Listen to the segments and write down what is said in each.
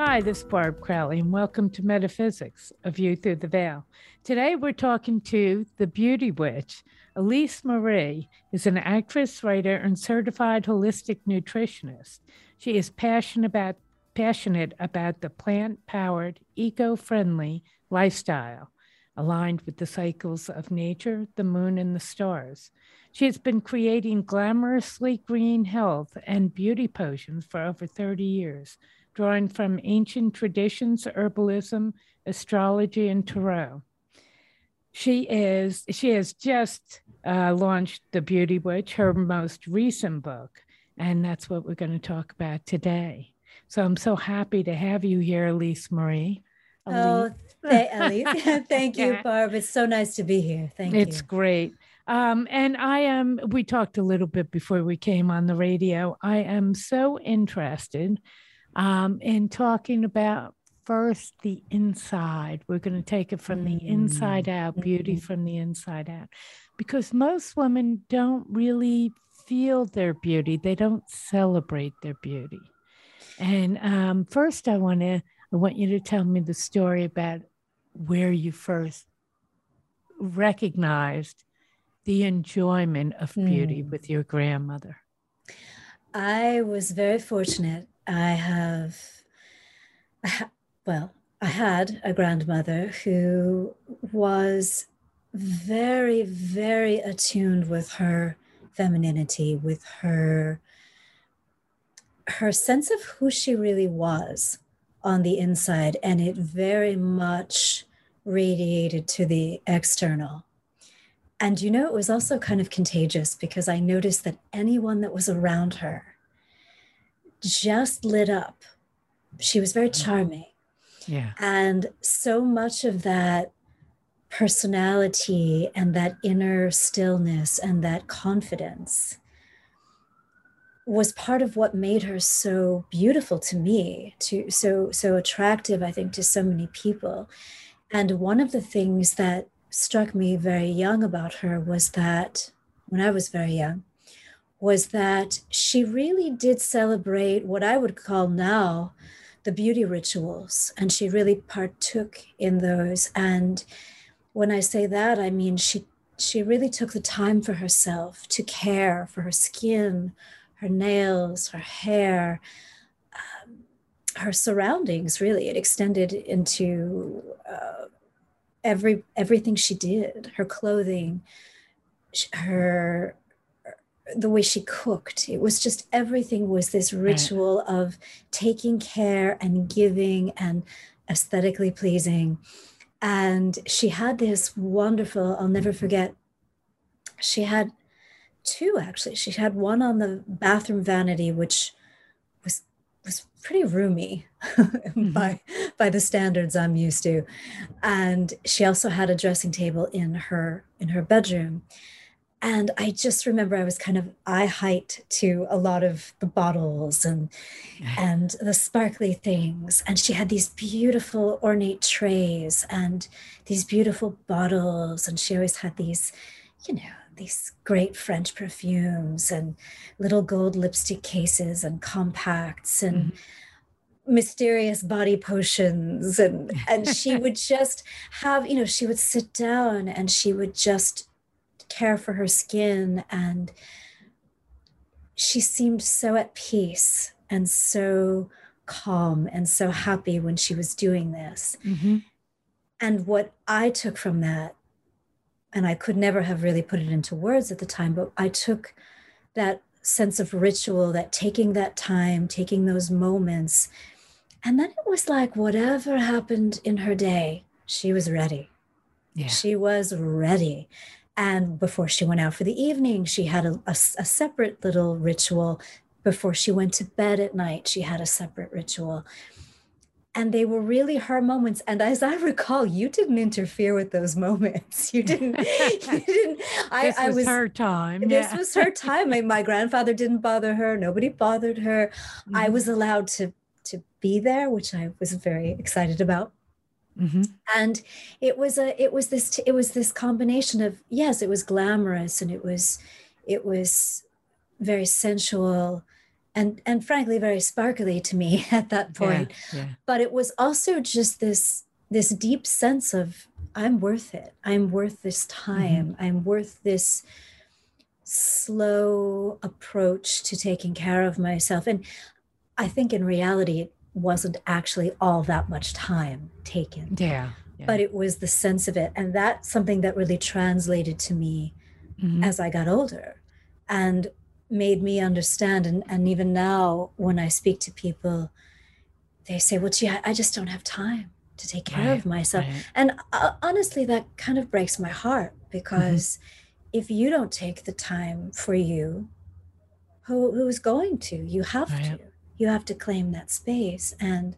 Hi, this is Barb Crowley, and welcome to Metaphysics, a view through the veil. Today, we're talking to the Beauty Witch Elise Marie is an actress, writer, and certified holistic nutritionist. She is passionate about, passionate about the plant powered, eco friendly lifestyle aligned with the cycles of nature, the moon, and the stars. She has been creating glamorously green health and beauty potions for over 30 years, drawing from ancient traditions, herbalism, astrology, and tarot. She is she has just uh, launched The Beauty Witch, her most recent book. And that's what we're going to talk about today. So I'm so happy to have you here, Elise Marie. Oh, th- Elise. Thank you, yeah. Barb. It's so nice to be here. Thank it's you. It's great. Um, and I am, we talked a little bit before we came on the radio. I am so interested um, in talking about first the inside. We're going to take it from the inside mm. out, beauty mm-hmm. from the inside out because most women don't really feel their beauty, they don't celebrate their beauty. And um, first, I want to I want you to tell me the story about where you first recognized the enjoyment of beauty mm. with your grandmother. I was very fortunate. I have, well, I had a grandmother who was very, very attuned with her femininity, with her her sense of who she really was on the inside, and it very much radiated to the external. And you know, it was also kind of contagious because I noticed that anyone that was around her just lit up. She was very mm. charming. Yeah. And so much of that personality and that inner stillness and that confidence was part of what made her so beautiful to me to so so attractive i think to so many people and one of the things that struck me very young about her was that when i was very young was that she really did celebrate what i would call now the beauty rituals and she really partook in those and when I say that, I mean she she really took the time for herself to care for her skin, her nails, her hair, um, her surroundings. Really, it extended into uh, every everything she did. Her clothing, her the way she cooked. It was just everything was this ritual right. of taking care and giving and aesthetically pleasing. And she had this wonderful i'll never forget she had two actually. She had one on the bathroom vanity which was was pretty roomy mm-hmm. by by the standards i'm used to. And she also had a dressing table in her in her bedroom and i just remember i was kind of eye height to a lot of the bottles and and the sparkly things. And she had these beautiful ornate trays and these beautiful bottles. And she always had these you know these great french perfumes and little gold lipstick cases and compacts and mm-hmm. mysterious body potions. And and she would just have you know she would sit down and she would just care for her skin and she seemed so at peace and so calm and so happy when she was doing this. Mm-hmm. And what I took from that, and I could never have really put it into words at the time, but I took that sense of ritual, that taking that time, taking those moments. And then it was like whatever happened in her day, she was ready. Yeah. She was ready. And before she went out for the evening, she had a, a, a, separate little ritual. Before she went to bed at night, she had a separate ritual. and they were really her moments and as i recall you didn't interfere with those moments you didn't you didn't I, this I was her time this yeah. was her time my, my grandfather didn't bother her nobody bothered her mm-hmm. i was allowed to to be there which i was very excited about mm-hmm. and it was a it was this it was this combination of yes it was glamorous and it was it was very sensual and and frankly very sparkly to me at that point yeah, yeah. but it was also just this this deep sense of i'm worth it i'm worth this time mm-hmm. i'm worth this slow approach to taking care of myself and i think in reality it wasn't actually all that much time taken yeah, yeah. but it was the sense of it and that's something that really translated to me mm-hmm. as i got older and made me understand and, and even now when i speak to people they say well gee i, I just don't have time to take care right, of myself right. and uh, honestly that kind of breaks my heart because mm-hmm. if you don't take the time for you who who's going to you have right. to you have to claim that space. And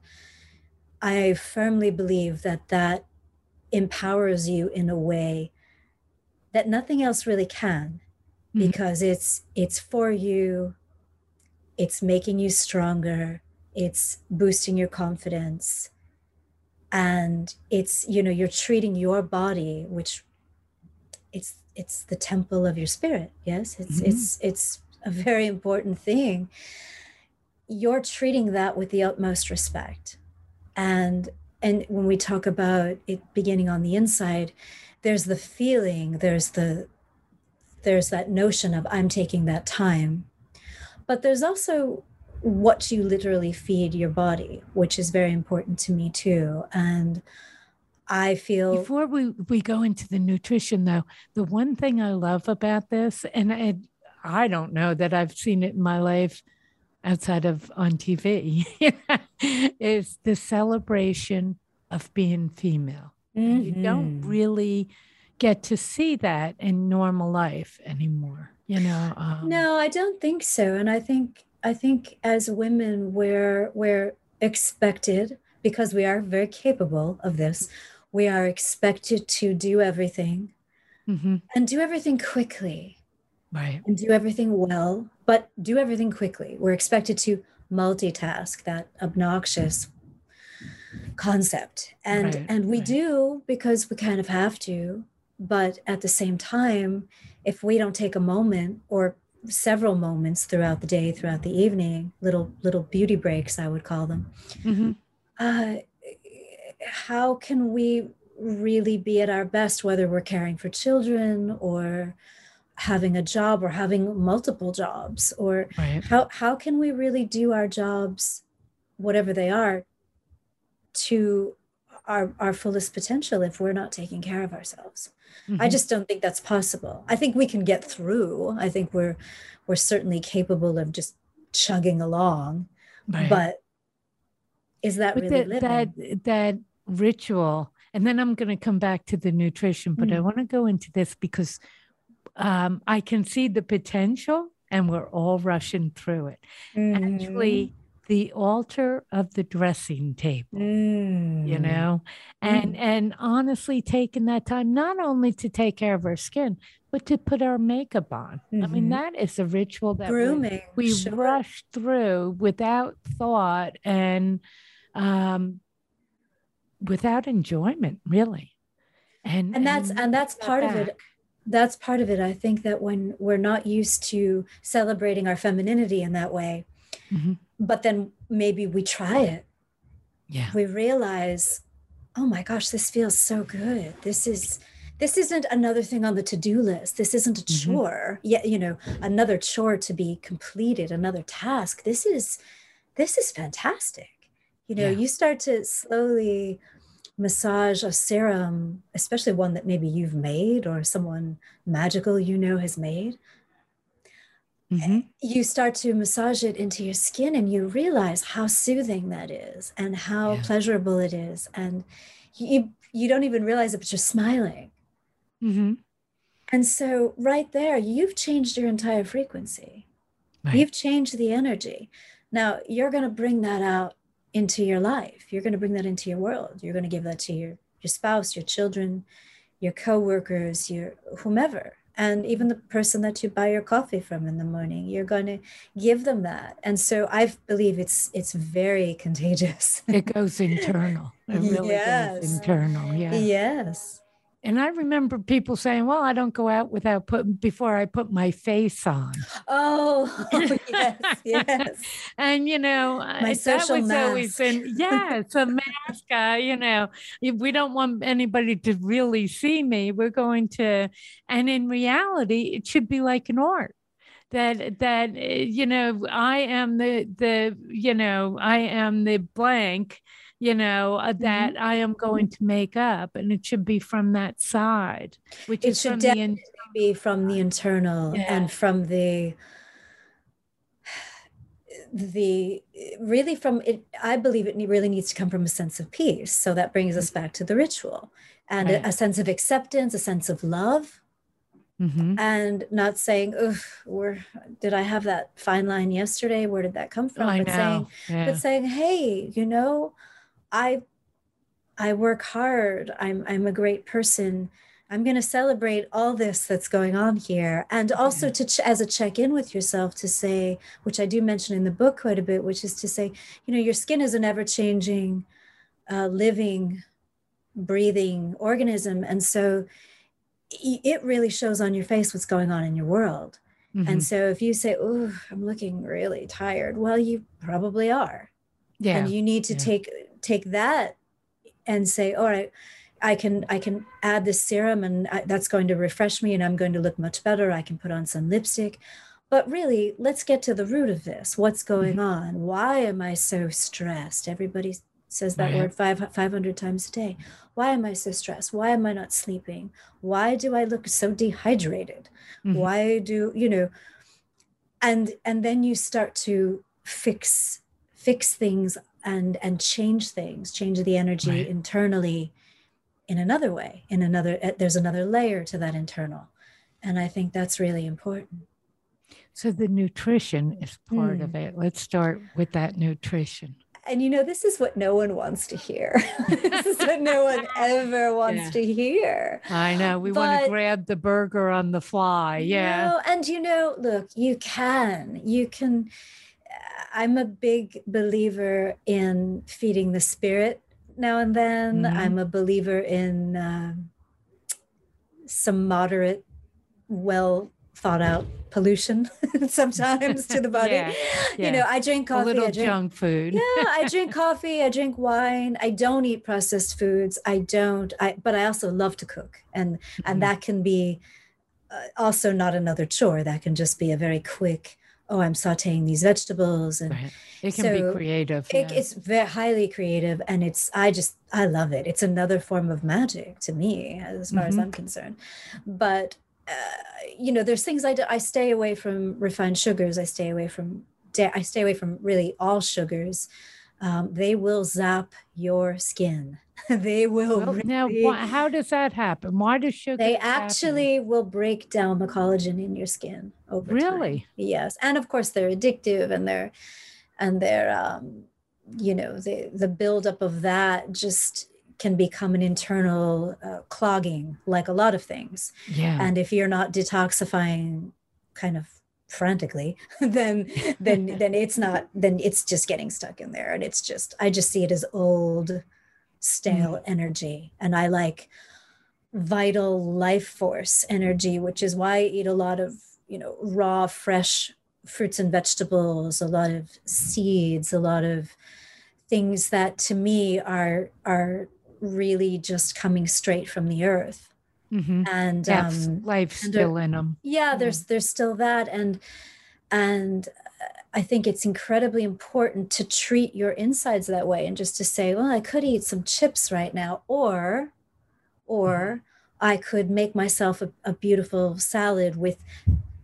i firmly believe that that empowers you in a way that nothing else really can mm-hmm. because it's it's for you. It's making you stronger. It's boosting your confidence. And it's you know you're treating your body which it's it's the temple of your spirit. Yes it's mm-hmm. it's it's a very important thing you're treating that with the utmost respect and and when we talk about it beginning on the inside there's the feeling there's the there's that notion of I'm taking that time. But there's also what you literally feed your body, which is very important to me too. And I feel before we, we go into the nutrition though, the one thing I love about this, and I, I don't know that I've seen it in my life outside of on TV, is the celebration of being female. Mm-hmm. You don't mm-hmm. really get to see that in normal life anymore you know um, no i don't think so and i think i think as women we're we're expected because we are very capable of this we are expected to do everything mm-hmm. and do everything quickly right and do everything well but do everything quickly we're expected to multitask that obnoxious concept and right, and we right. do because we kind of have to but at the same time, if we don't take a moment or several moments throughout the day, throughout the evening, little little beauty breaks, I would call them. Mm-hmm. Uh, how can we really be at our best, whether we're caring for children or having a job or having multiple jobs, or right. how how can we really do our jobs, whatever they are, to our, our fullest potential if we're not taking care of ourselves. Mm-hmm. I just don't think that's possible. I think we can get through. I think we're we're certainly capable of just chugging along. Right. But is that but really the, that that ritual? And then I'm going to come back to the nutrition, but mm. I want to go into this because um, I can see the potential, and we're all rushing through it. Mm. Actually, the altar of the dressing table mm. you know and mm. and honestly taking that time not only to take care of our skin but to put our makeup on mm-hmm. i mean mm-hmm. that is a ritual that grooming we, we sure. rush through without thought and um without enjoyment really and and that's and, and that's part back. of it that's part of it. I think that when we're not used to celebrating our femininity in that way mm-hmm. but then maybe we try it. Yeah. We realize oh my gosh this feels so good. This is this isn't another thing on the to-do list. This isn't a mm-hmm. chore. Yet you know another chore to be completed another task. This is this is fantastic. You know yeah. you start to slowly massage a serum especially one that maybe you've made or someone magical you know has made mm-hmm. you start to massage it into your skin and you realize how soothing that is and how yeah. pleasurable it is and you you don't even realize it but you're smiling mm-hmm. and so right there you've changed your entire frequency right. you've changed the energy now you're going to bring that out into your life. You're going to bring that into your world. You're going to give that to your your spouse, your children, your coworkers, your whomever, and even the person that you buy your coffee from in the morning. You're going to give them that, and so I believe it's it's very contagious. it goes internal. It really yes. goes internal. Yeah. Yes. And I remember people saying, "Well, I don't go out without putting before I put my face on." Oh, yes, yes. and you know, my social that was mask. always been, yeah, it's a mask. Uh, you know, we don't want anybody to really see me. We're going to, and in reality, it should be like an art that that eh, you know i am the the you know i am the blank you know, uh, mm-hmm. that I am going to make up, and it should be from that side, which it is should definitely in- be from the internal yeah. and from the the really from it i believe it really needs to come from a sense of peace so that brings us back to the ritual and right. a, a, sense of acceptance a sense of love mm-hmm. and not saying oh where did i have that fine line yesterday where did that come from but know. saying yeah. but saying hey you know I I work hard. I'm I'm a great person. I'm going to celebrate all this that's going on here, and also to ch- as a check in with yourself to say, which I do mention in the book quite a bit, which is to say, you know, your skin is an ever changing, uh, living, breathing organism, and so it really shows on your face what's going on in your world. Mm-hmm. And so if you say, "Oh, I'm looking really tired," well, you probably are. Yeah. And you need to yeah. take take that and say, all right, I can I can add this serum and I, that's going to refresh me and I'm going to look much better. I can put on some lipstick. But really, let's get to the root of this. What's going mm-hmm. on? Why am I so stressed? Everybody says that right. word five, 500 times a day. Why am I so stressed? Why am I not sleeping? Why do I look so dehydrated? Mm-hmm. Why do, you know, and and then you start to fix fix things and and change things change the energy right. internally in another way in another eh, there's another layer to that internal. And i think that's really important. So the nutrition is part mm. of it. Let's start with that nutrition. And you know this is what no one wants to hear. This is what no one ever wants yeah. to hear. I know. We but, want to grab the burger on the fly. Yeah. No, and you know look you can. You can I'm a big believer in feeding the spirit now and then. Mm-hmm. I'm a believer in uh, some moderate, well thought out pollution sometimes to the body. Yeah, yeah. You know, I drink coffee. A little I drink, junk food. yeah, I drink coffee. I drink wine. I don't eat processed foods. I don't. I but I also love to cook, and mm-hmm. and that can be uh, also not another chore. That can just be a very quick oh i'm sauteing these vegetables and right. it can so be creative it, it's very highly creative and it's i just i love it. It's another form of magic to me as far mm-hmm. as i'm concerned. But uh, you know there's things I, do, I stay away from refined sugars. I stay away from i stay away from really all sugars um, they will zap your skin they will. Well, really, now, wh- how does that happen? Why does sugar? They actually happen? will break down the collagen in your skin over really? Time. Yes, and of course they're addictive, and they're and they're um, you know the the buildup of that just can become an internal uh, clogging, like a lot of things. Yeah. And if you're not detoxifying, kind of frantically then then then it's not then it's just getting stuck in there and it's just i just see it as old stale mm. energy. And I like vital life force energy, which is why I eat a lot of, you know, raw, fresh fruits and vegetables, a lot of seeds, a lot of things that to me are are really just coming straight from the earth. Mm-hmm. And um, life still in them. Yeah, there's there's still that, and and I think it's incredibly important to treat your insides that way and just to say, well, I could eat some chips right now, or, or mm-hmm. I could make myself a, a beautiful salad with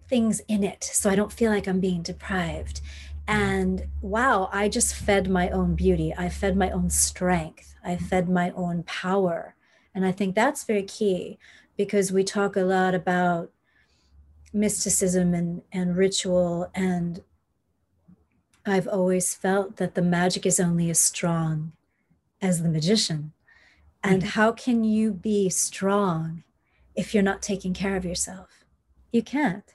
things in it so I don't feel like I'm being deprived. And wow, I just fed my own beauty. I fed my own strength. I fed my own power. And I think that's very key because we talk a lot about mysticism and, and ritual and I've always felt that the magic is only as strong as the magician. And mm-hmm. how can you be strong if you're not taking care of yourself? You can't.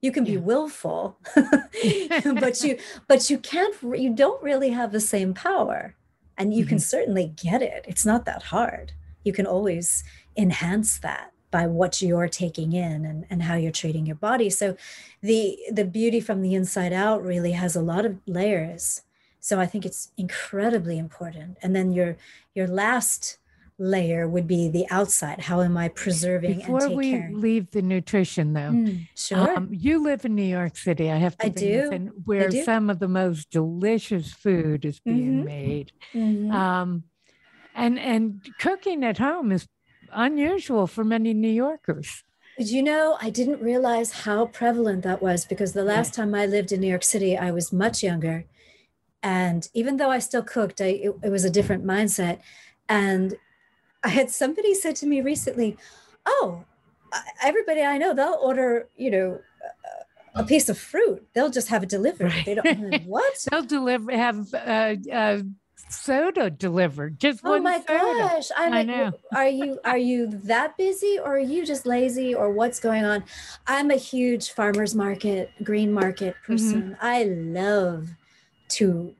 You can be yeah. willful, but you but you can't you don't really have the same power. And you mm-hmm. can certainly get it. It's not that hard. You can always enhance that by what you're taking in and, and how you're treating your body. So the the beauty from the inside out really has a lot of layers. So I think it's incredibly important. And then your your last layer would be the outside. How am I preserving Before we caring? leave the nutrition though, mm, sure. Um, you live in New York City. I have to I do. In, where I do. some of the most delicious food is being mm-hmm. made. Mm-hmm. Um, and and cooking at home is unusual for many New Yorkers. Did you know I didn't realize how prevalent that was because the last time I lived in New York City, I was much younger. And even though I still cooked, I, it, it was a different mindset. And I had somebody said to me recently, Oh, everybody I know, they'll order, you know, a piece of fruit. They'll just have it delivered. Right. They don't what? they'll deliver have uh, uh, soda delivered. Just oh my soda. gosh! I'm I know. are you are you that busy, or are you just lazy, or what's going on? I'm a huge farmers market, green market mm-hmm. person. Mm-hmm. I love to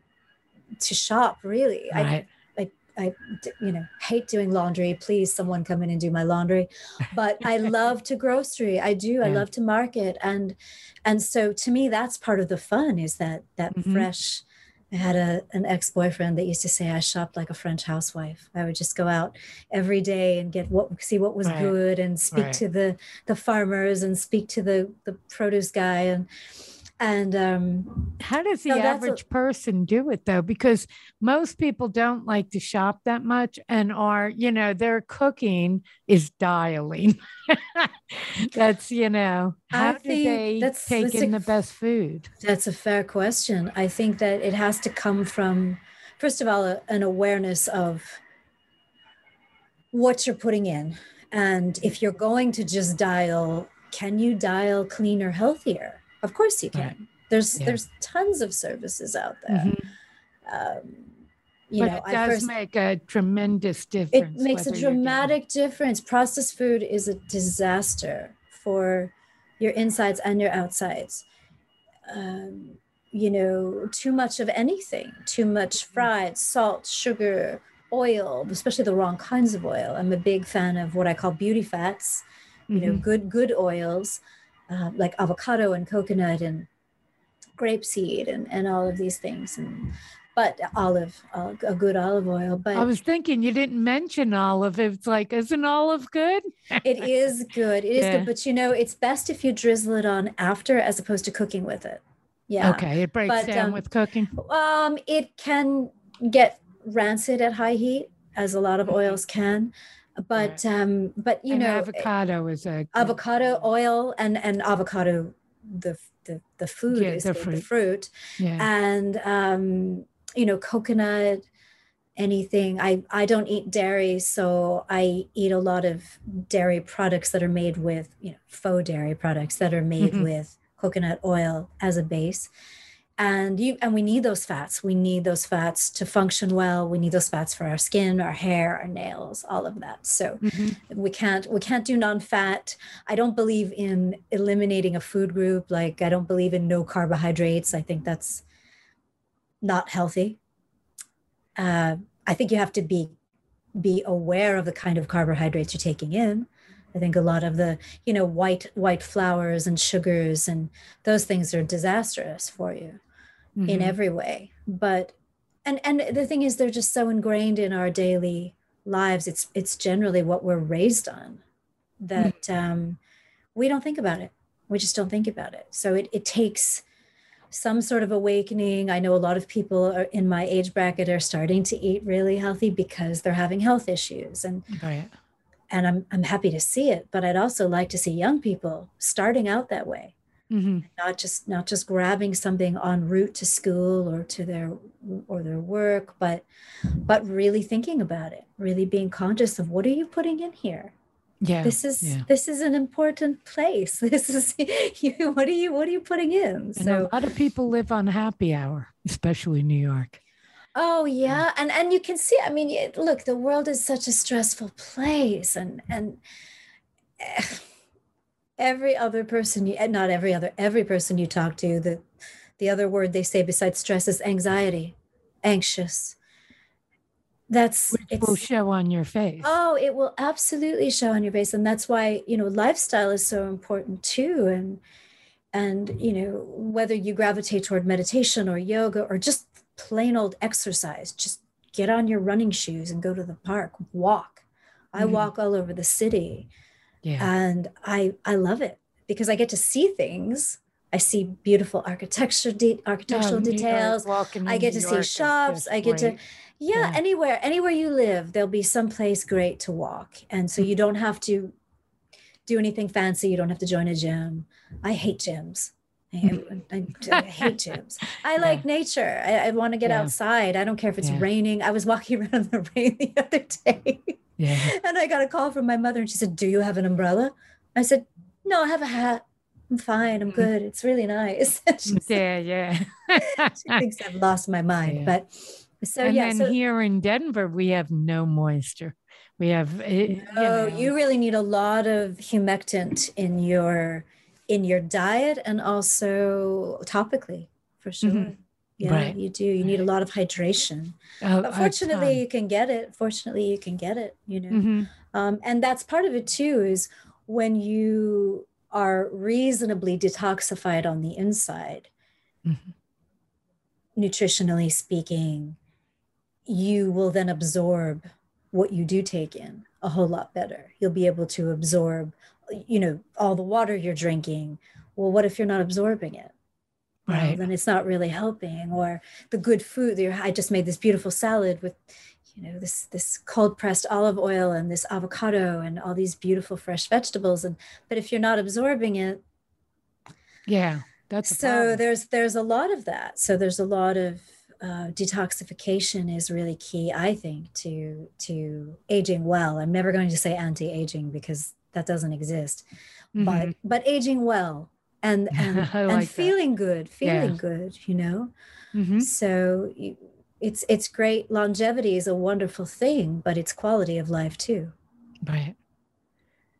to shop. Really, right. I, I I you know hate doing laundry. Please, someone come in and do my laundry. But I love to grocery. I do. Yeah. I love to market, and and so to me, that's part of the fun. Is that that mm-hmm. fresh I had a, an ex boyfriend that used to say I shopped like a French housewife. I would just go out every day and get what see what was right. good and speak right. to the the farmers and speak to the the produce guy and and um, how does the average a, person do it though? Because most people don't like to shop that much and are, you know, their cooking is dialing. that's, you know, how I do they that's, take that's in a, the best food? That's a fair question. I think that it has to come from, first of all, a, an awareness of what you're putting in. And if you're going to just dial, can you dial cleaner, healthier? Of course you can. Right. There's yeah. there's tons of services out there. Mm-hmm. Um, you but know, it does first, make a tremendous difference. It makes a dramatic difference. Processed food is a disaster for your insides and your outsides. Um, you know, too much of anything, too much mm-hmm. fried, salt, sugar, oil, especially the wrong kinds of oil. I'm a big fan of what I call beauty fats, you mm-hmm. know, good, good oils uh, like avocado and coconut and grapeseed and, and all of these things. And but olive uh, a good olive oil but i was thinking you didn't mention olive. It's like isn't olive good? It is good. It is yeah. good but you know it's best if you drizzle it on after as opposed to cooking with it. Yeah. Okay it breaks but, down um, with cooking. um it can get rancid at high heat as a lot of mm-hmm. oils can but um but you and know avocado is a avocado oil and and avocado the the, the food yeah, is the, fruit, the fruit. Yeah. and um you know coconut anything i i don't eat dairy so i eat a lot of dairy products that are made with you know faux dairy products that are made mm-hmm. with coconut oil as a base and you and we need those fats. We need those fats to function well. We need those fats for our skin our hair our nails all of that. So mm-hmm. we can't we can't do non-fat. I don't believe in eliminating a food group. Like i don't believe in no carbohydrates. I think that's not healthy. Uh, i think you have to be be aware of the kind of carbohydrates you're taking in. I think a lot of the, you know, white white flours and sugars and those things are disastrous for you mm-hmm. in every way. But and and the thing is they're just so ingrained in our daily lives. It's it's generally what we're raised on that mm-hmm. um, we don't think about it. We just don't think about it. So it it takes some sort of awakening. I know a lot of people are in my age bracket are starting to eat really healthy because they're having health issues and right and I'm I'm happy to see it. But I'd also like to see young people starting out that way, mm-hmm. not just not just grabbing something en route to school or to their or their work, but but really thinking about it, really being conscious of what are you putting in here. Yeah. This is yeah. this is an important place. This is you what are you what are you putting in? And So a lot of people live on happy hour, especially New York. Oh yeah, and and you can see. I mean, it, look, the world is such a stressful place, and and eh, every other person, you, not every other, every person you talk to, the the other word they say besides stress is anxiety, anxious. That's Which will show on your face. oh, it will absolutely show on your face, and that's why you know lifestyle is so important too, and and you know whether you gravitate toward meditation or yoga or just plain old exercise just get on your running shoes and go to the park walk i Mhm. walk all over the city yeah. and i i love it because i get to see things i see beautiful architecture de- architectural Yeah, details i get New to York see shops i get to yeah, Yeah. anywhere anywhere you live there'll be some place great to walk and so you don't have to do anything fancy you don't have to join a gym i hate gyms I, I, I hate gyms. I Yeah. like nature. I, I want to get outside. I don't care if it's raining. I was walking around in the rain the other day Yeah. and I got a call from my mother and she said, Do you have an umbrella? I said, No, I have a hat. I'm fine. I'm Mhm. good. It's really nice. Yeah. Yeah. she thinks I've lost my mind. Yeah. But so, and yeah. then So, here in Denver, we have no moisture. We have, oh, know, you really need a lot of humectant in your in your diet and also topically for sure. Mhm. Yeah, Right. you do. You need a lot of hydration. a- But fortunately, you can get it. Fortunately, you can get it. You know, Mhm. um, and that's part of it too. Is when you are reasonably detoxified on the inside, Mhm. nutritionally speaking, you will then absorb what you do take in a whole lot better. You'll be able to absorb, you know, all the water you're drinking. Well, what if you're not absorbing it? Right. then it's not really helping. Or the good food. I just made this beautiful salad with, you know, this this cold pressed olive oil and this avocado and all these beautiful fresh vegetables. And but if you're not absorbing it, Yeah. That's so there's there's a lot of that so there's a lot of uh, detoxification is really key i think to to aging well i'm never going to say anti-aging because that doesn't exist Mhm. but but aging well and and, and like that. feeling good feeling Yeah. good you know Mhm. so it's it's great longevity is a wonderful thing but it's quality of life too Right.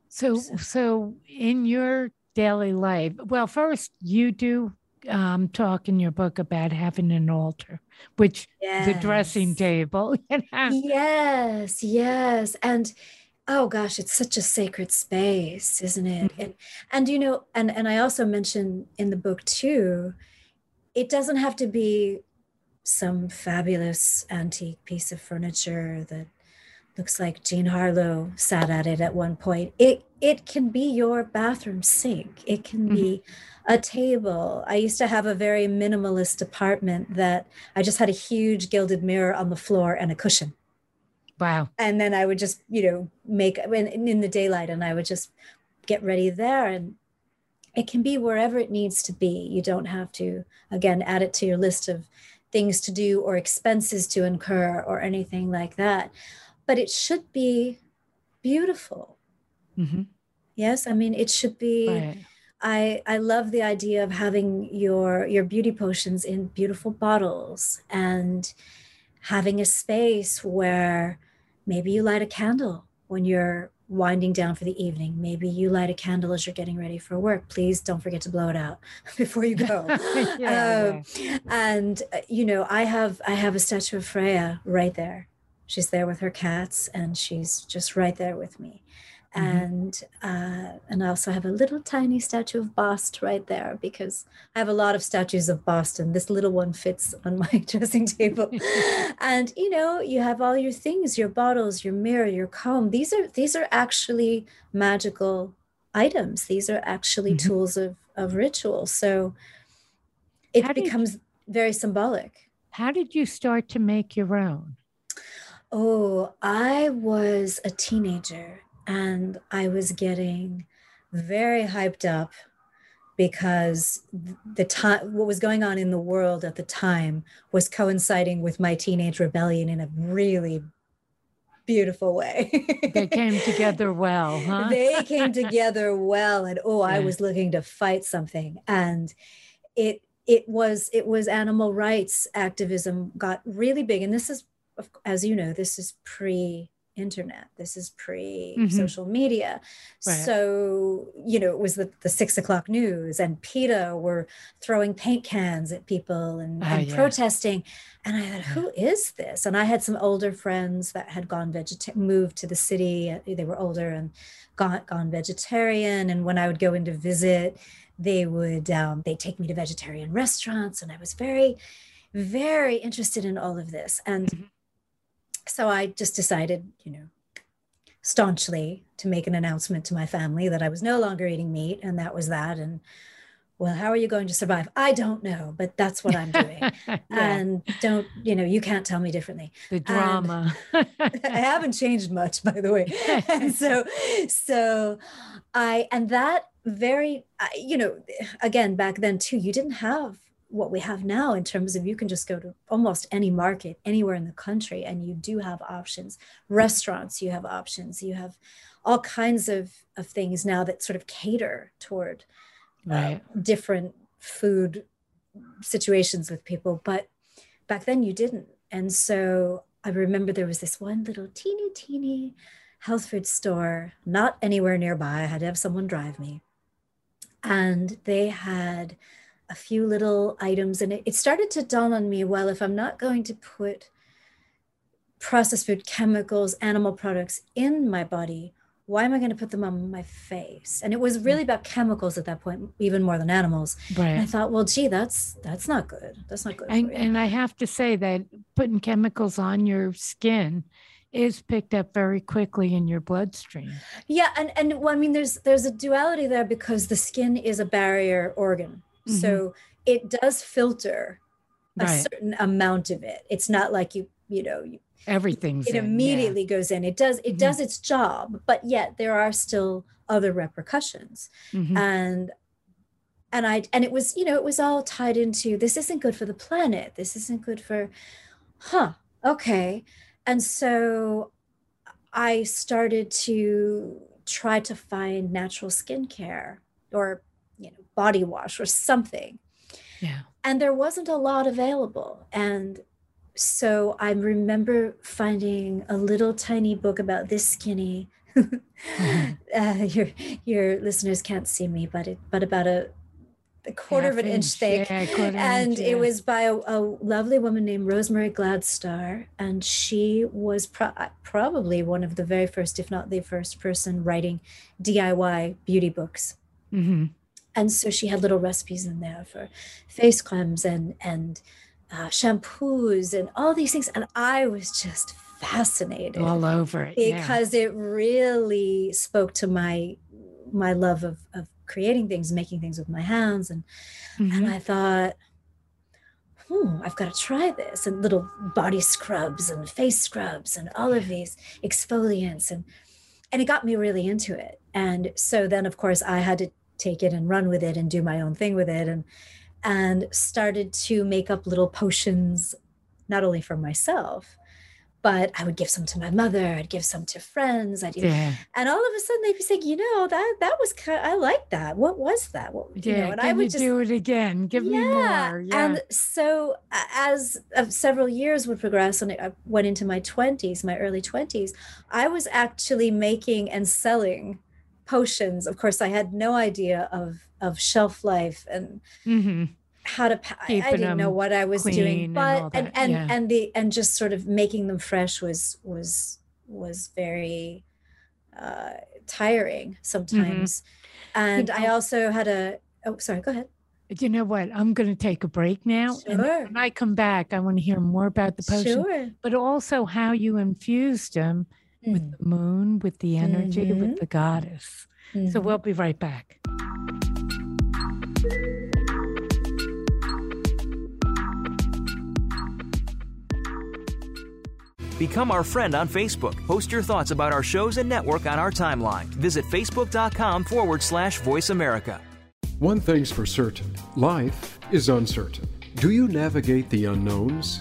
So, So- so in your daily life, well, first you do um, talk in your book about having an altar, which the dressing table. You know? Yes, yes. And oh gosh, it's such a sacred space, isn't it? Mhm. And and you know, and and I also mention in the book too, it doesn't have to be some fabulous antique piece of furniture that looks like Jean Harlow sat at it at one point. It it can be your bathroom sink. It can be a table. I used to have a very minimalist apartment that I just had a huge gilded mirror on the floor and a cushion Wow. and then I would just, you know, make in, in the daylight and I would just get ready there. And it can be wherever it needs to be. You don't have to, again, add it to your list of things to do or expenses to incur or anything like that. But it should be beautiful. hmm Yes. I mean, it should be. Right. I I love the idea of having your your beauty potions in beautiful bottles and having a space where maybe you light a candle when you're winding down for the evening. Maybe you light a candle as you're getting ready for work. Please don't forget to blow it out before you go. Yeah, Um, and uh, you know, I have I have a statue of Freya right there. She's there with her cats, and she's just right there with me. Mhm. And uh, and I also have a little tiny statue of Bast right there because I have a lot of statues of Bastet. This little one fits on my dressing table. and you know, you have all your things, your bottles, your mirror, your comb. These are these are actually magical items. These are actually Mhm. tools of of ritual. So it How did you- becomes very symbolic. How did you start to make your own? Oh, I was a teenager and I was getting very hyped up because the time what was going on in the world at the time was coinciding with my teenage rebellion in a really beautiful way. they came together well, huh? they came together well. And oh. I was looking to fight something. And it it was it was animal rights activism got really big. And this is as you know, this is pre internet. This is pre social mm-hmm. media. Right. So, you know, it was the, the six o'clock news and PETA were throwing paint cans at people and, oh, and yeah. protesting. And I thought, who is this? And I had some older friends that had gone vegetarian, moved to the city. They were older and gone, gone vegetarian. And when I would go in to visit, they would, um, they take me to vegetarian restaurants. And I was very, very interested in all of this. And mm-hmm so I just decided, you know, staunchly to make an announcement to my family that I was no longer eating meat, and that was that. And well, how are you going to survive? I don't know, but that's what I'm doing. yeah. And don't, you know, you can't tell me differently. The drama. I haven't changed much, by the way. and so, so I, and that very, you know, again, back then too, you didn't have what we have now in terms of you can just go to almost any market anywhere in the country and you do have options. Restaurants you have options. You have all kinds of, of things now that sort of cater toward uh, right. uh, different food situations with people but back then you didn't. And so i remember there was this one little teeny teeny health food store not anywhere nearby. I had to have someone drive me. And they had a few little items and it, it started to dawn on me well if i'm not going to put processed food chemicals animal products in my body why am i going to put them on my face? And it was hmm. really about chemicals at that point even more than animals. Right and i thought well gee that's that's not good. That's not good and, and i have to say that putting chemicals on your skin is picked up very quickly in your bloodstream. Yeah, and and well, I mean, there's there's a duality there because the skin is a barrier organ, Mm-hmm. So it does filter a right. certain amount of it. It's not like you, you know, you, everything it immediately yeah. goes in it does it mm-hmm. does its job but yet there are still other repercussions mm-hmm. and and i and it was you know it was all tied into this isn't good for the planet this isn't good for huh okay and so i started to try to find natural skincare or you know, body wash or something. Yeah. And there wasn't a lot available. And so I remember finding a little tiny book about this skinny. mm-hmm. uh, your your listeners can't see me, but it but about a a quarter Half of an inch, inch thick. Yeah, and inch, yeah. it was by a, a, lovely woman named Rosemary Gladstar. And she was pro- probably one of the very first, if not the first person writing DIY beauty books. Mm-hmm and so she had little recipes in there for face creams and and uh, shampoos and all these things. And i was just fascinated all over it because yeah. it really spoke to my my love of of creating things making things with my hands. And mm-hmm. and i thought hmm i've got to try this. And little body scrubs and face scrubs and all of these exfoliants. And and it got me really into it. And so then of course i had to take it and run with it and do my own thing with it and and started to make up little potions not only for myself but I would give some to my mother. I'd give some to friends. I'd, yeah. and all of a sudden they'd be saying, you know, that that was kind. Of, I like that. What was that? What, yeah, you know, and I would just do it again. Give yeah. me more. Yeah. And so as uh, several years would progress, and I went into my twenties, my early twenties, I was actually making and selling potions of course i had no idea of of shelf life and mm-hmm. how to i didn't know what i was doing but and and and, yeah. and the and just sort of making them fresh was was was very uh tiring sometimes mm-hmm. and i also had a oh sorry go ahead you know what? I'm going to take a break now. Sure. And when I come back, I want to hear more about the potion, sure. but also how you infused them mm. with the moon, with the energy, mm-hmm. with the goddess. Mm-hmm. So we'll be right back. Become our friend on Facebook. Post your thoughts about our shows and network on our timeline. Visit facebook.com forward slash voice America. One thing's for certain life is uncertain. Do you navigate the unknowns?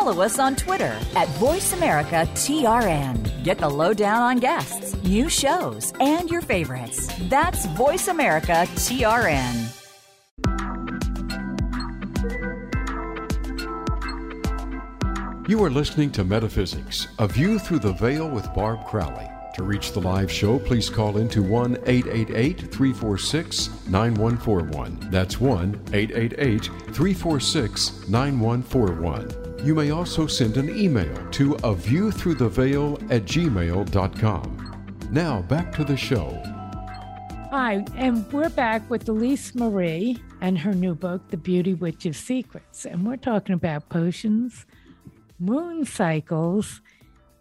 Follow us on Twitter at VoiceAmericaTRN. Get the lowdown on guests, new shows, and your favorites. That's VoiceAmericaTRN. You are listening to Metaphysics, A View Through the Veil with Barb Crowley. To reach the live show, please call into 1 888 346 9141. That's 1 888 346 9141. You may also send an email to a view through the veil at gmail.com. Now back to the show. Hi, and we're back with Elise Marie and her new book, The Beauty Witch of Secrets. And we're talking about potions, moon cycles,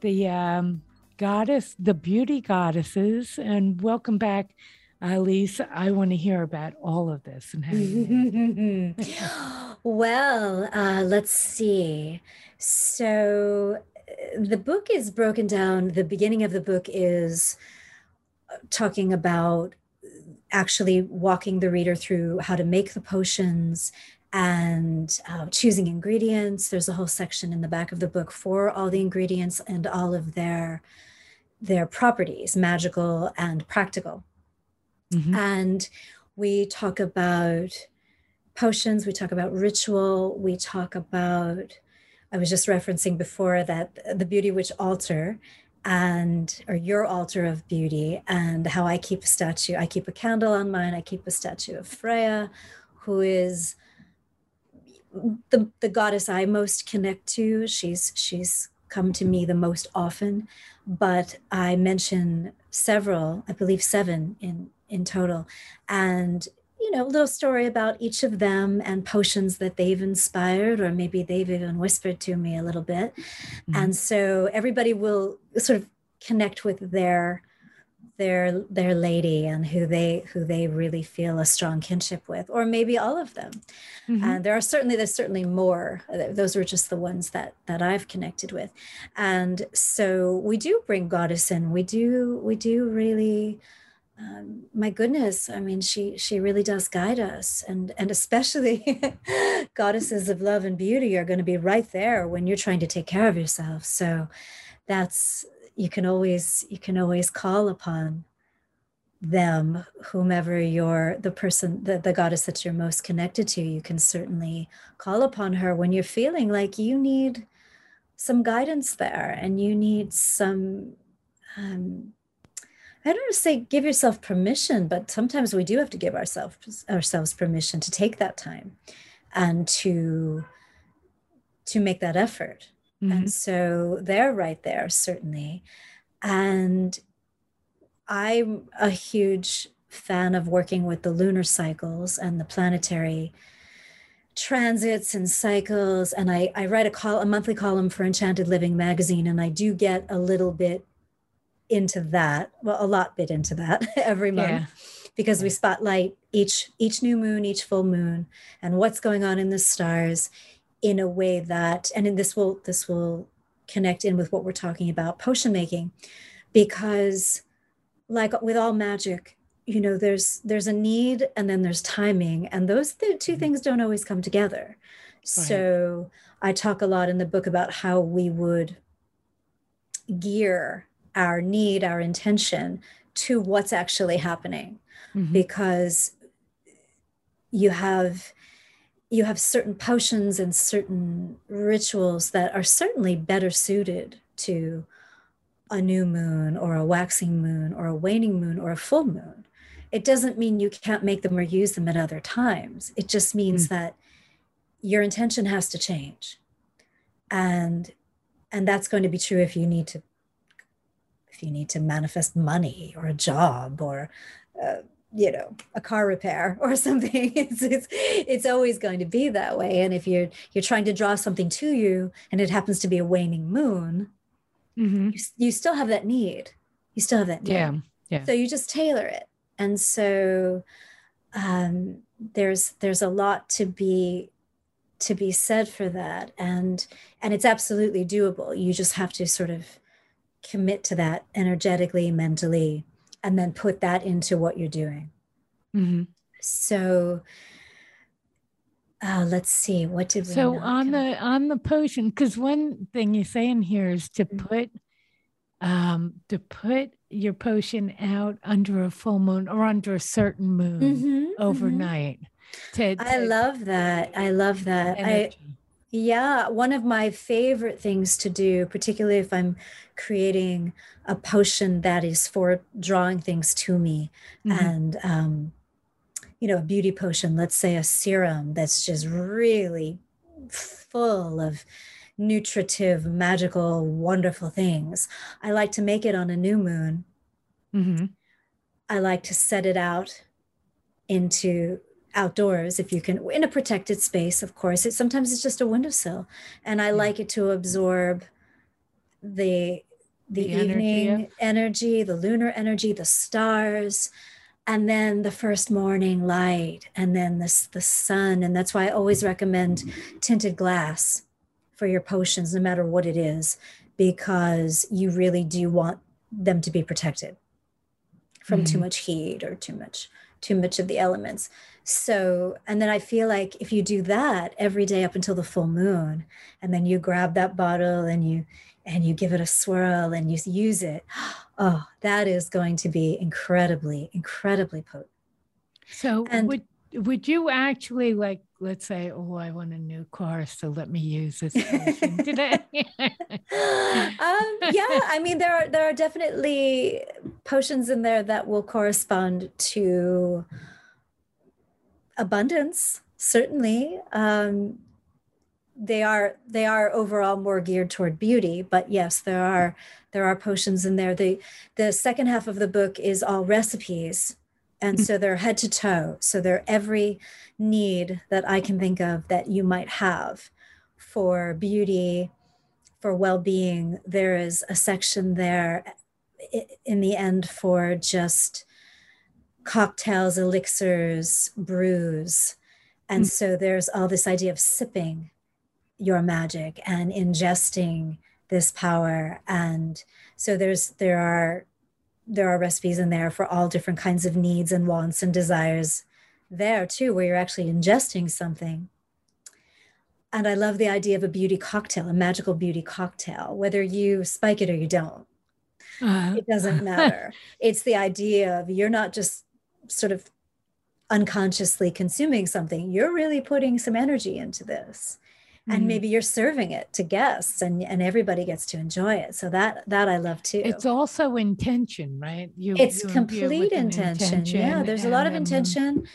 the um, goddess, the beauty goddesses. And welcome back, Elise. I want to hear about all of this and how you Well, uh, let's see. So uh, the book is broken down. The beginning of the book is uh, talking about actually walking the reader through how to make the potions and uh, choosing ingredients. There's a whole section in the back of the book for all the ingredients and all of their their properties, magical and practical. Mm-hmm. And we talk about potions, we talk about ritual, we talk about, I was just referencing before that the Beauty Witch altar and or your altar of beauty and how I keep a statue. I keep a candle on mine. I keep a statue of Freya, who is the the goddess I most connect to. She's she's come to me the most often, but I mention several, I believe seven in in total, and you know, a little story about each of them and potions that they've inspired, or maybe they've even whispered to me a little bit. Mm-hmm. And so everybody will sort of connect with their their their lady and who they who they really feel a strong kinship with or maybe all of them mm-hmm. and there are certainly there's certainly more those are just the ones that that i've connected with and so we do bring goddess in we do we do really um, my goodness i mean she she really does guide us and and especially goddesses of love and beauty are going to be right there when you're trying to take care of yourself. So that's you can always you can always call upon them whomever you're the person the, the goddess that you're most connected to you can certainly call upon her when you're feeling like you need some guidance there and you need some um, I don't want to say give yourself permission, but sometimes we do have to give ourselves ourselves permission to take that time and to to make that effort. Mm-hmm. And so they're right there, certainly. And I'm a huge fan of working with the lunar cycles and the planetary transits and cycles. And I, I write a call a monthly column for Enchanted Living magazine, and I do get a little bit into that well a lot bit into that every month yeah. because we spotlight each each new moon each full moon and what's going on in the stars in a way that and in this will this will connect in with what we're talking about potion making because like with all magic you know there's there's a need and then there's timing and those two mm-hmm. things don't always come together right. so i talk a lot in the book about how we would gear our need, our intention to what's actually happening. Mm-hmm. Because you have you have certain potions and certain rituals that are certainly better suited to a new moon or a waxing moon or a waning moon or a full moon. It doesn't mean you can't make them or use them at other times. It just means mm. that your intention has to change. And and that's going to be true if you need to if you need to manifest money or a job or uh, you know a car repair or something it's, it's it's always going to be that way and if you're you're trying to draw something to you and it happens to be a waning moon Mm-hmm. you, you still have that need you still have that need. Yeah. Yeah. so you just tailor it and so um there's there's a lot to be to be said for that and and it's absolutely doable you just have to sort of commit to that energetically mentally and then put that into what you're doing Mm-hmm. so uh, let's see what did we So on the on the potion, because one thing you're saying here is to Mm. put um to put your potion out under a full moon or under a certain moon Mhm, mhm. overnight. To, i love that i love that i energy. Yeah, one of my favorite things to do, particularly if I'm creating a potion that is for drawing things to me, Mhm. and um, you know, a beauty potion, let's say a serum that's just really full of nutritive, magical, wonderful things. I like to make it on a new moon. Mhm. I like to set it out into outdoors if you can in a protected space of course it sometimes it's just a windowsill and i Yeah. like it to absorb the the, The energy, yeah. evening energy the lunar energy the stars and then the first morning light and then this the sun and that's why i always recommend tinted glass for your potions no matter what it is because you really do want them to be protected from too Mhm. much heat or too much too much of the elements so and then i feel like if you do that every day up until the full moon and then you grab that bottle and you and you give it a swirl and you use it oh that is going to be incredibly incredibly potent So And- would would you actually like let's say, oh, I want a new car, so let me use this potion today? um, yeah, I mean there are there are definitely potions in there that will correspond to abundance. Certainly, um, they are they are overall more geared toward beauty. But yes, there are there are potions in there. the The second half of the book is all recipes, and so they're head to toe. So they're every need that I can think of that you might have for beauty for well-being there is a section there in the end for just cocktails elixirs brews and Mm. so there's all this idea of sipping your magic and ingesting this power and so there's there are there are recipes in there for all different kinds of needs and wants and desires there too where you're actually ingesting something and I love the idea of a beauty cocktail, a magical beauty cocktail, whether you spike it or you don't. Uh, It doesn't matter. it's the idea of you're not just sort of unconsciously consuming something, you're really putting some energy into this. And Mhm. maybe you're serving it to guests and, and everybody gets to enjoy it. So that that I love too. It's also intention, right? You, it's you complete an intention. Yeah, there's a lot of um, intention.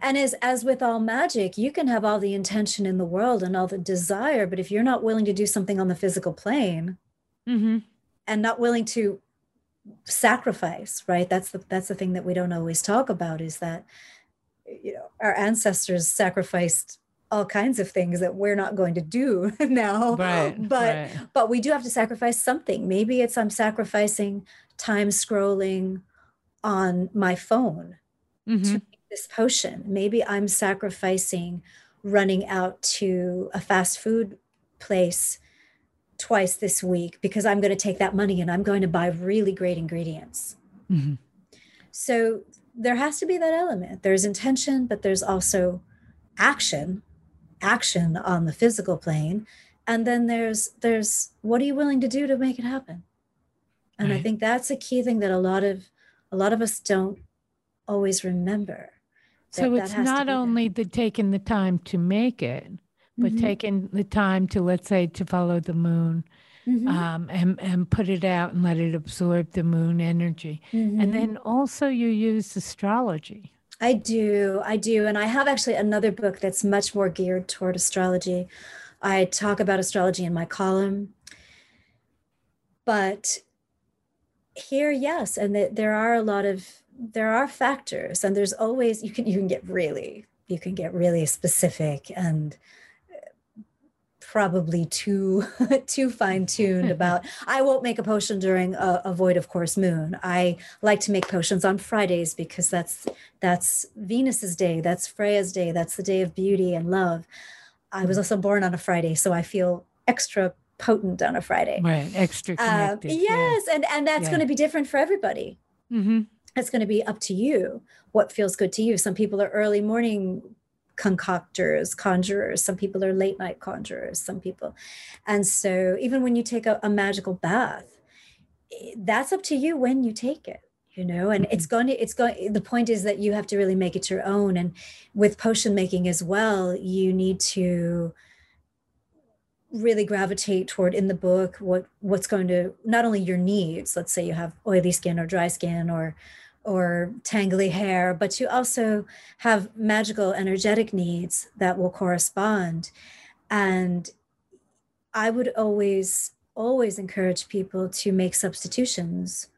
And as as with all magic, you can have all the intention in the world and all the desire, but if you're not willing to do something on the physical plane mhm. and not willing to sacrifice, right? That's the that's the thing that we don't always talk about is that you know, our ancestors sacrificed all kinds of things that we're not going to do now. Right, But right. but we do have to sacrifice something. Maybe it's I'm sacrificing time scrolling on my phone Mhm. to make this potion. Maybe I'm sacrificing running out to a fast food place twice this week because I'm going to take that money and I'm going to buy really great ingredients. Mhm. So there has to be that element. There's intention, but there's also action, action on the physical plane. And then there's there's what are you willing to do to make it happen? And I think that's a key thing that a lot of a lot of us don't always remember. So it's not be there. only the taking the time to make it, but Mhm, taking the time to let's say to follow the moon mhm, um, and and put it out and let it absorb the moon energy. mhm. And then also you use astrology. I do, I do. And I have actually another book that's much more geared toward astrology. I talk about astrology in my column. But here, yes, and that there are a lot of there are factors and there's always you can you can get really you can get really specific and probably too too fine tuned about i won't make a potion during a, a, void of course moon i like to make potions on fridays because that's that's venus's day that's freya's day that's the day of beauty and love i was also born on a friday so i feel extra potent on a friday right extra um, connected, uh, yes yeah. and and that's yeah. going to be different for everybody mm-hmm. it's going to be up to you what feels good to you some people are early morning concoctors, conjurers. Some people are late night conjurers, some people. And so even when you take a, a magical bath, eh, that's up to you when you take it you know and it's mm-hmm. going to it's going the point is that you have to really make it your own and with potion making as well you need to really gravitate toward in the book what what's going to not only your needs let's say you have oily skin or dry skin or or tangly hair, but you also have magical, energetic needs that will correspond. And I would always, always encourage people to make substitutions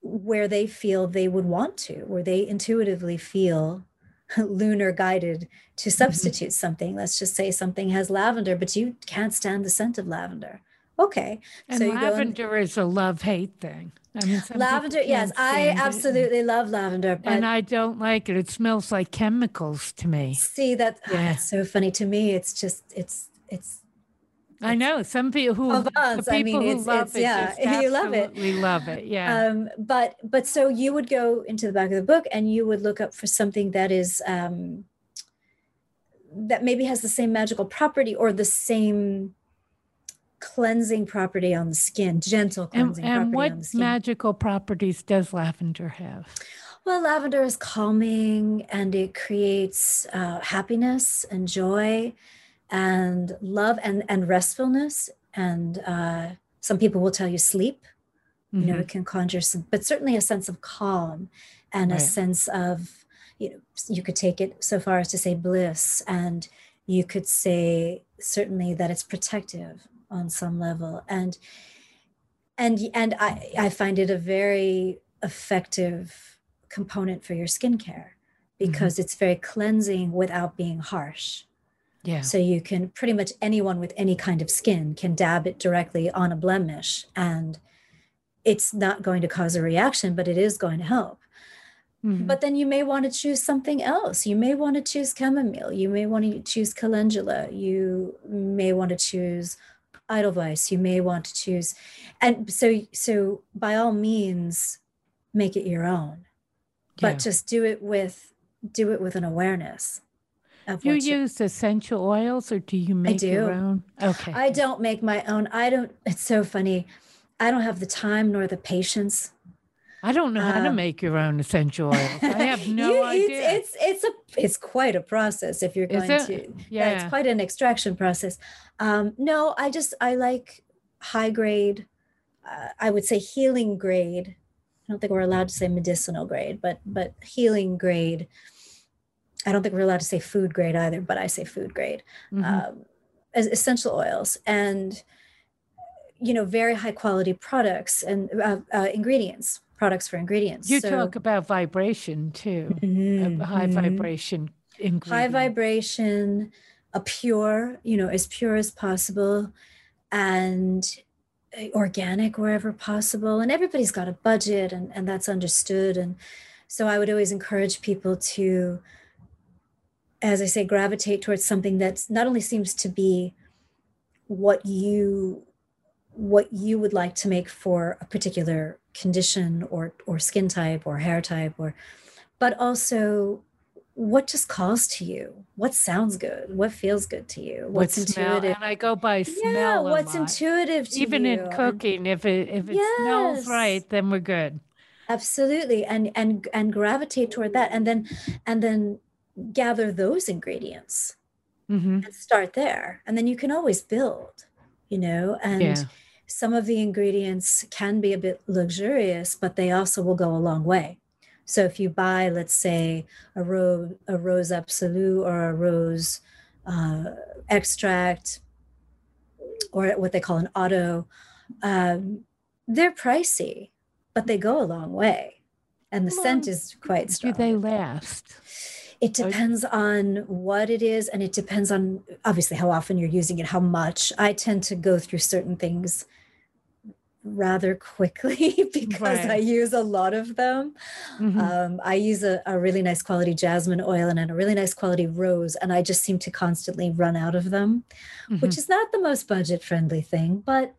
where they feel they would want to, where they intuitively feel lunar guided to mm-hmm. substitute mm-hmm. something. Let's just say something has lavender, but you can't stand the scent of lavender. Okay. And so lavender and, is a love hate thing. I mean, lavender, yes, I absolutely it. love lavender. and I don't like it. It smells like chemicals to me. See that? Yeah. Oh, it's so funny to me. It's just, it's, it's. I know some people who the people I mean, who love it, yeah, you love it. We love it, yeah. Um, but but so you would go into the back of the book and you would look up for something that is um, that maybe has the same magical property or the same cleansing property on the skin, gentle cleansing and, and property on the skin. what magical properties does lavender have? Well, lavender is calming and it creates uh, happiness and joy and love and, and restfulness. And uh, some people will tell you sleep. Mm-hmm. You know, mm-hmm. it can conjure some, but certainly a sense of calm and right. a sense of, you know, you could take it so far as to say bliss. And you could say certainly that it's protective on some level and and and i i find it a very effective component for your skincare because mm-hmm. it's very cleansing without being harsh yeah so you can pretty much anyone with any kind of skin can dab it directly on a blemish and it's not going to cause a reaction but it is going to help Mm-hmm. But then you may want to choose something else. You may want to choose chamomile. You may want to choose calendula. You may want to choose Edelweiss you may want to choose. And so, so by all means, make it your own, but yeah. just do it with do it with an awareness. Of you use essential oils, or do you make I do. your own? Okay, I don't make my own. I don't. It's so funny. I don't have the time nor the patience I don't know how to um, make your own essential oils. I have no you, idea. It's, it's, it's a it's quite a process if you're going to. Yeah. it's quite an extraction process. Um, no, I just I like high grade. Uh, I would say healing grade. I don't think we're allowed to say medicinal grade, but but healing grade. I don't think we're allowed to say food grade either, but I say food grade. Mm-hmm. Um, as essential oils and you know very high quality products and uh, uh, ingredients products for ingredients. You so, talk about vibration too, mm-hmm, high mm-hmm. vibration ingredient. High vibration, a pure, you know, as pure as possible, and eh, organic wherever possible. And everybody's got a budget, and and that's understood. And so I would always encourage people to, as I say, gravitate towards something that's not only seems to be what you what you would like to make for a particular condition or or skin type or hair type or but also what just calls to you what sounds good what feels good to you what's what intuitive and i go by smell yeah what's intuitive to you. even you. in cooking if it if it yes. smells right then we're good absolutely and and and gravitate toward that and then and then gather those ingredients mm-hmm. and start there and then you can always build you know and yeah some of the ingredients can be a bit luxurious, but they also will go a long way. So if you buy, let's say, a rose, a rose absolu or a rose uh, extract, or what they call an otto, um, they're pricey, but they go a long way. and the How scent is quite strong. Do they last? It depends on what it is, and it depends on obviously how often you're using it, how much. I tend to go through certain things rather quickly because Right. I use a lot of them. Mhm. Um, I use a, a really nice quality jasmine oil and then a really nice quality rose, and I just seem to constantly run out of them, Mhm. which is not the most budget friendly thing, but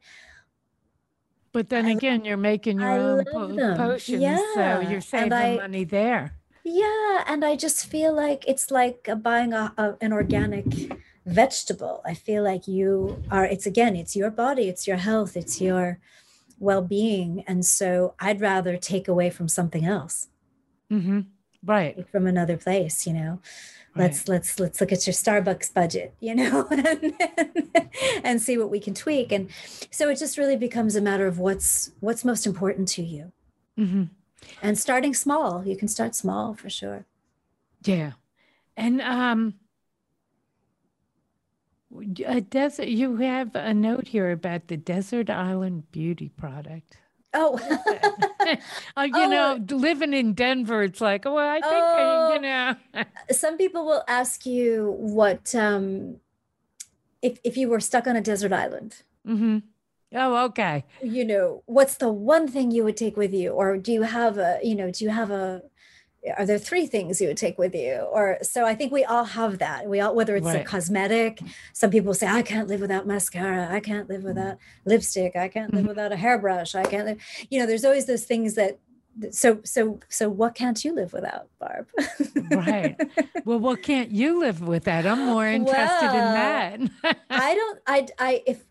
But then I- again, you're making your I own po- potions, so you're saving I- money there. Yeah, and I just feel like it's like buying a, a, an organic vegetable. I feel like you are, it's again, it's your body, it's your health, it's your well being. And so I'd rather take away from something else, hmm Right. take from another place, you know. right. Let's let's let's look at your Starbucks budget, you know, and, and see what we can tweak. And so it just really becomes a matter of what's what's most important to you. hmm And starting small, you can start small for sure. Yeah. And um a desert you have a note here about the Desert Island Beauty product. Oh, Uh, you Oh. know, living in Denver, it's like, well, I think I, Oh. you know. some people will ask you what um, if if you were stuck on a desert island. Mm-hmm. Oh, okay. You know, what's the one thing you would take with you, or do you have a you know do you have a are there three things you would take with you or so i think we all have that we all whether it's a cosmetic some people say i can't live without mascara i can't live without lipstick i can't live Mhm. without a hairbrush i can't live you know there's always those things that so so so what can't you live without barb Right. Well, what can't you live with that? I'm more interested in that. I don't. I. I. If.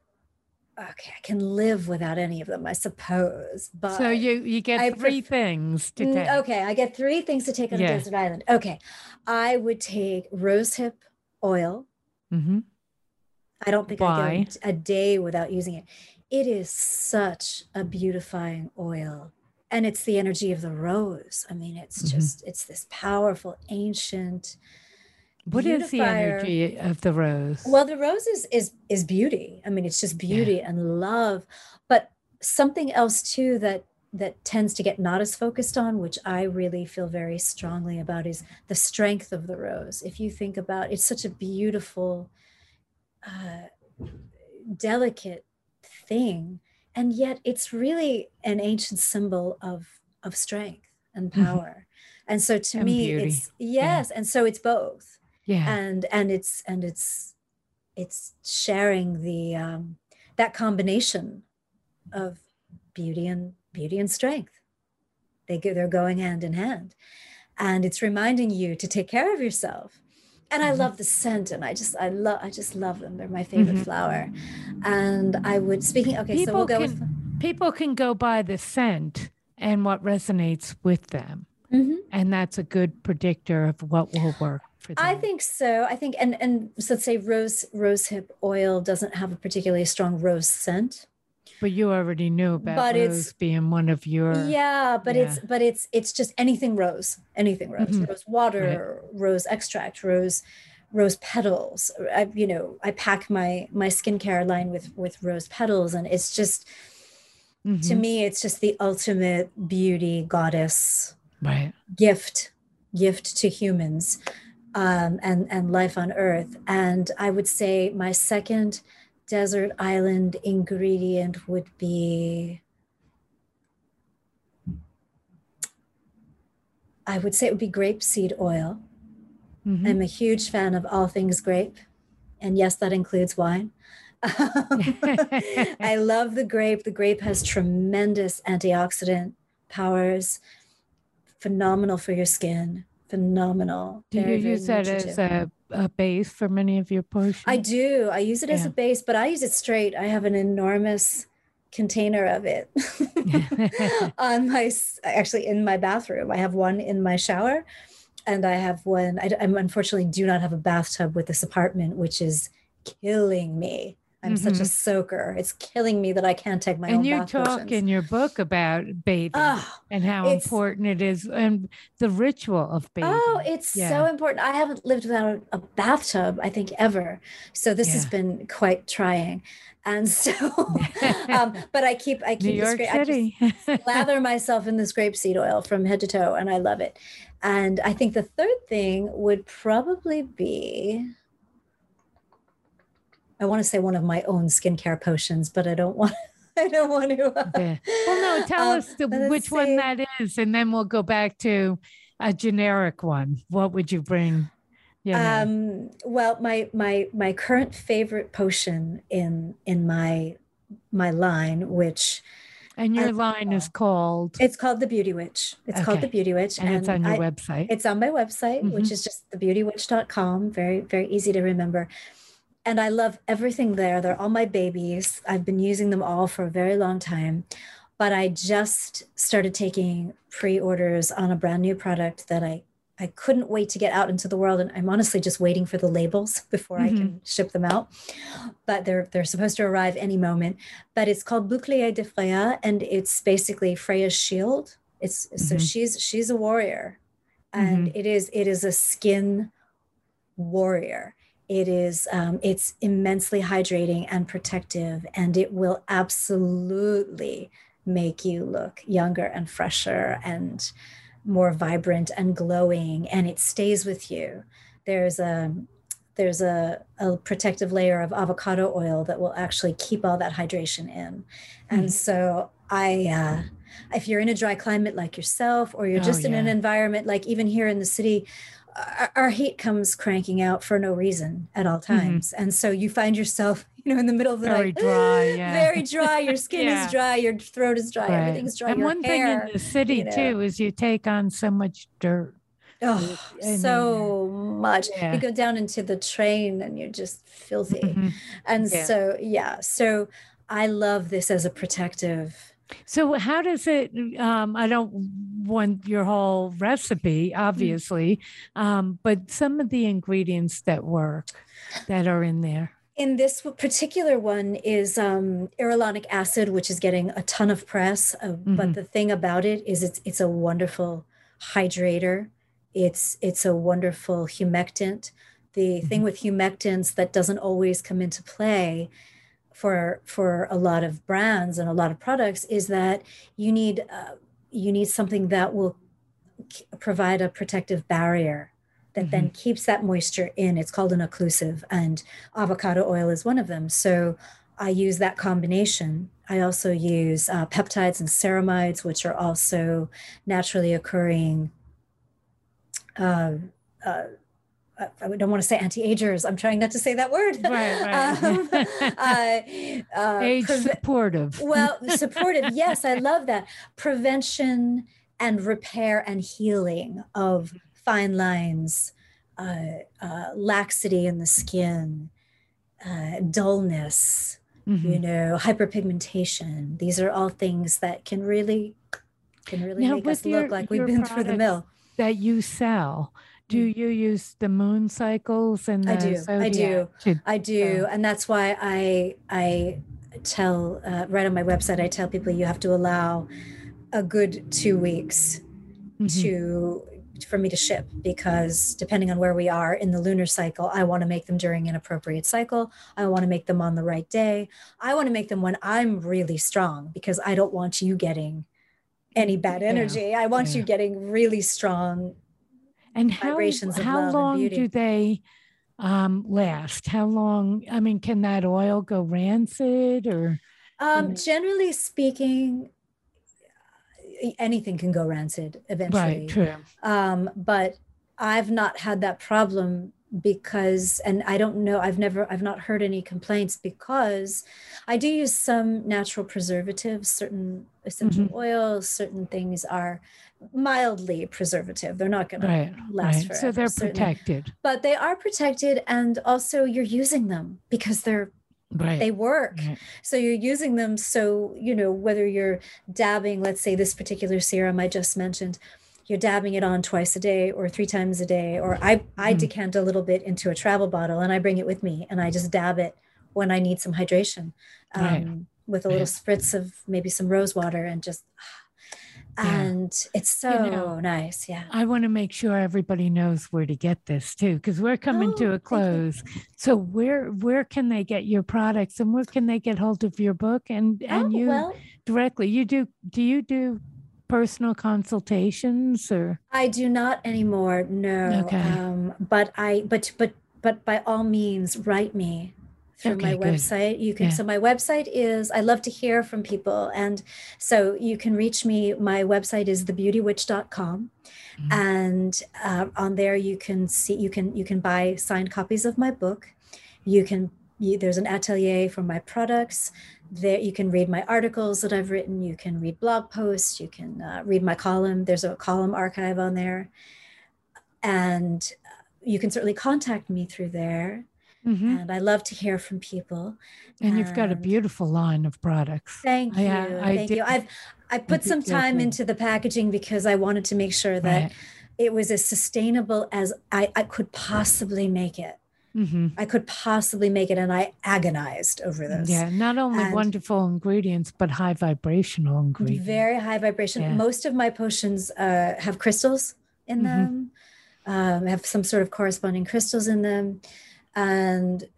Okay, I can live without any of them, I suppose. But so you you get I three pref- things to Mm, take. Okay, I get three things to take on Yeah. a desert island. Okay, I would take rosehip oil. hmm I don't think I Why? go a day without using it. It is such a beautifying oil. And it's the energy of the rose. I mean, it's Mhm. just, it's this powerful, ancient. What is the energy of the rose? Well, the rose is is is beauty. I mean, it's just beauty and love. But something else too that that tends to get not as focused on, which I really feel very strongly about, is the strength of the rose. If you think about, it's such a beautiful, uh, delicate thing, and yet it's really an ancient symbol of of strength and Mhm. power. And so to And me, beauty. it's yes, and so it's both yeah. and and it's and it's it's sharing the um that combination of beauty and beauty and strength they go they're going hand in hand and it's reminding you to take care of yourself and i Mhm. love the scent and i just i love i just love them they're my favorite Mhm. flower and i would speaking okay so we'll go with people can go by the scent and what resonates with them. Mhm. And that's a good predictor of what will work for them. I think so. I think, and and so let's say rose rosehip oil doesn't have a particularly strong rose scent. But you already knew about But it's- rose being one of your. yeah but it's but it's it's just anything rose anything rose Mhm. rose water rose extract rose rose petals I, you know i pack my my skincare line with with rose petals and it's just to Mhm. me it's just the ultimate beauty goddess Right. gift gift to humans um, and and life on earth and i would say my second desert island ingredient would be i would say it would be grapeseed oil Mhm. i'm a huge fan of all things grape and yes that includes wine I love the grape. The grape has tremendous antioxidant powers, phenomenal for your skin, phenomenal. Do you very, very use that as a, a base for many of your potions? I do. I use it as a base, but I use it straight. I have an enormous container of it on my actually in my bathroom. I have one in my shower, and I have one. I'm unfortunately do not have a bathtub with this apartment, which is killing me. I'm such a soaker. It's killing me that I can't take my own Mm-hmm. and you bath talk potions. in your book about bathing Oh, and how important it is and the ritual of bathing. Oh, it's so important. I haven't lived without a, a bathtub, I think, ever. So this has been quite trying. And so, um, but I keep I keep New York this City. I just lather myself in this grapeseed oil from head to toe, and I love it. And I think the third thing would probably be. I want to say one of my own skincare potions, but I don't want. I don't want to. Uh, yeah. Well, no, tell um, us the, which one that is, and then we'll go back to a generic one. What would you bring? Yeah. Um, well, my my my current favorite potion in in my my line, which and your I- line is called, it's called the Beauty Witch. It's called the Beauty Witch, and it's on your I- website. It's on my website, Mhm. which is just thebeautywitch.com. Very, very easy to remember. And I love everything there. They're all my babies. I've been using them all for a very long time. But I just started taking pre orders on a brand new product that I, I couldn't wait to get out into the world. And I'm honestly just waiting for the labels before I can ship them out. But they're, they're supposed to arrive any moment. But it's called Bouclier de Freya. And it's basically Freya's shield. It's so Mhm. she's she's a warrior and it is it is a skin warrior it is um, it's immensely hydrating and protective and it will absolutely make you look younger and fresher and more vibrant and glowing and it stays with you. There's a there's a, a protective layer of avocado oil that will actually keep all that hydration in. And Mhm. so i uh, if you're in a dry climate like yourself or you're Oh, just in an environment like even here in the city our, our heat comes cranking out for no reason at all times and so you find yourself you know in the middle of the Mm-hmm. Very night dry, yeah. very dry your skin Yeah. is dry your throat is dry Right. everything's dry And your one hair, thing in the city you know. too is you take on so much dirt. oh so much yeah. you go down into the train and you're just filthy Mhm. and so yeah so i love this as a protective So how does it? Um, I don't want your whole recipe, Mm. obviously, um, but some of the ingredients that work that are in there. in this particular one is um, hyaluronic acid, which is getting a ton of press. Uh, But Mhm. the thing about it is, it's it's a wonderful hydrator. It's it's a wonderful humectant. The thing with humectants that doesn't always come into play for for a lot of brands and a lot of products is that you need uh, you need something that will k- provide a protective barrier that then keeps that moisture in. It's called an occlusive, and avocado oil is one of them. So I use that combination. I also use uh, peptides and ceramides, which are also naturally occurring. Uh, uh, I don't want to say anti-agers. I'm trying not to say that word. Right, right. Um, uh, uh, Age supportive. well, supportive. Yes, I love that. Prevention and repair and healing of fine lines, uh, uh, laxity in the skin, uh, dullness, you Mhm. know, hyperpigmentation. These are all things that can really can really Now, make us your- look like we've been through the mill. that you sell. Do you use the moon cycles and the Mm. I do, I do. I do, and that's why I I tell uh, right on my website. I tell people you have to allow a good two weeks Mhm. to for me to ship because depending on where we are in the lunar cycle i want to make them during an appropriate cycle i want to make them on the right day i want to make them when i'm really strong because i don't want you getting any bad Yeah, energy i want yeah. you getting really strong And how, vibrations of love how and long beauty. do they um, last? How long? I mean, can that oil go rancid or? um Mhm. generally speaking anything can go rancid eventually Right, true. um, but I've not had that problem because, and I don't know, I've never, I've not heard any complaints because I do use some natural preservatives, certain essential Mm-hmm. oils, certain things are mildly preservative. They're not going Right, to last right. forever. So they're certainly. protected. But they are protected, and also you're using them because they're Right. they work. right. So you're using them. So, you know, whether you're dabbing, let's say this particular serum I just mentioned, you're dabbing it on twice a day or three times a day. Or I, I Mhm. decant a little bit into a travel bottle and I bring it with me and I just dab it when I need some hydration um, Right. with a little Right. spritz of maybe some rose water and just. and it's so you know, nice yeah i want to make sure everybody knows where to get this too because we're coming oh, to a close so where where can they get your products and where can they get hold of your book and and oh, you well, directly you do do you do personal consultations or i do not anymore no okay. um but i but but but by all means write me through okay, my good. website. You can, yeah. so my website is, I love to hear from people. And so you can reach me. My website is thebeautywitch.com. Mm-hmm. And uh, on there you can see, you can, you can buy signed copies of my book. You can, you, there's an atelier for my products there. You can read my articles that I've written. You can read blog posts. You can uh, read my column. There's a column archive on there. And you can certainly contact me through there. Mm-hmm. And I love to hear from people. And, and, you've got a beautiful line of products. Thank you. I, I thank did, you. I've I put some time into the packaging because I wanted to make sure that right. it was as sustainable as I, I could possibly make it. Mm-hmm. I could possibly make it, and I agonized over this. Yeah, not only and wonderful ingredients, but high vibrational ingredients. Very high vibration. Yeah. Most of my potions uh, have crystals in mm-hmm. them, um, have some sort of corresponding crystals in them and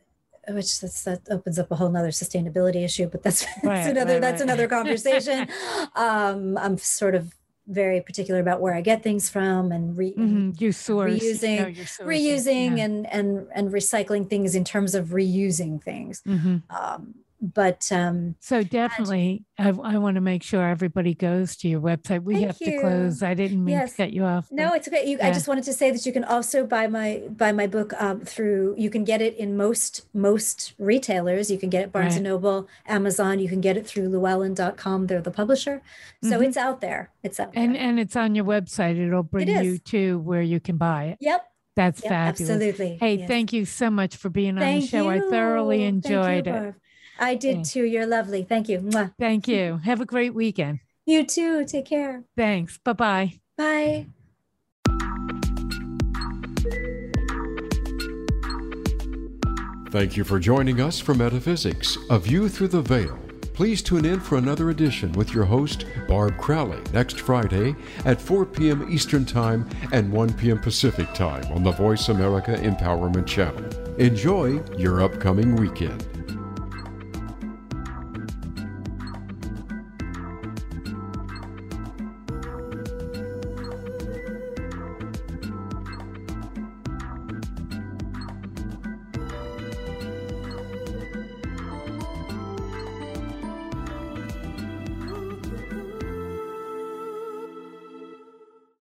which that's, that opens up a whole nother sustainability issue but that's, right, that's another right, that's right. another conversation um, i'm sort of very particular about where i get things from and re- mm-hmm. you source, reusing you know, reusing yeah. and and and recycling things in terms of reusing things mm-hmm. um, but um so definitely and, I, I want to make sure everybody goes to your website we have you. to close i didn't mean yes. to cut you off no it's okay you, yeah. i just wanted to say that you can also buy my buy my book um, through you can get it in most most retailers you can get it barnes right. and noble amazon you can get it through llewellyn.com they're the publisher so mm-hmm. it's out there it's out and there. and it's on your website it'll bring it you to where you can buy it yep that's yep, fabulous. Absolutely. Hey, yes. thank you so much for being on thank the show. You. I thoroughly enjoyed you, it. I did too. You're lovely. Thank you. Mwah. Thank you. Have a great weekend. You too. Take care. Thanks. Bye-bye. Bye. Thank you for joining us for Metaphysics, A View Through the Veil. Please tune in for another edition with your host, Barb Crowley, next Friday at 4 p.m. Eastern Time and 1 p.m. Pacific Time on the Voice America Empowerment Channel. Enjoy your upcoming weekend.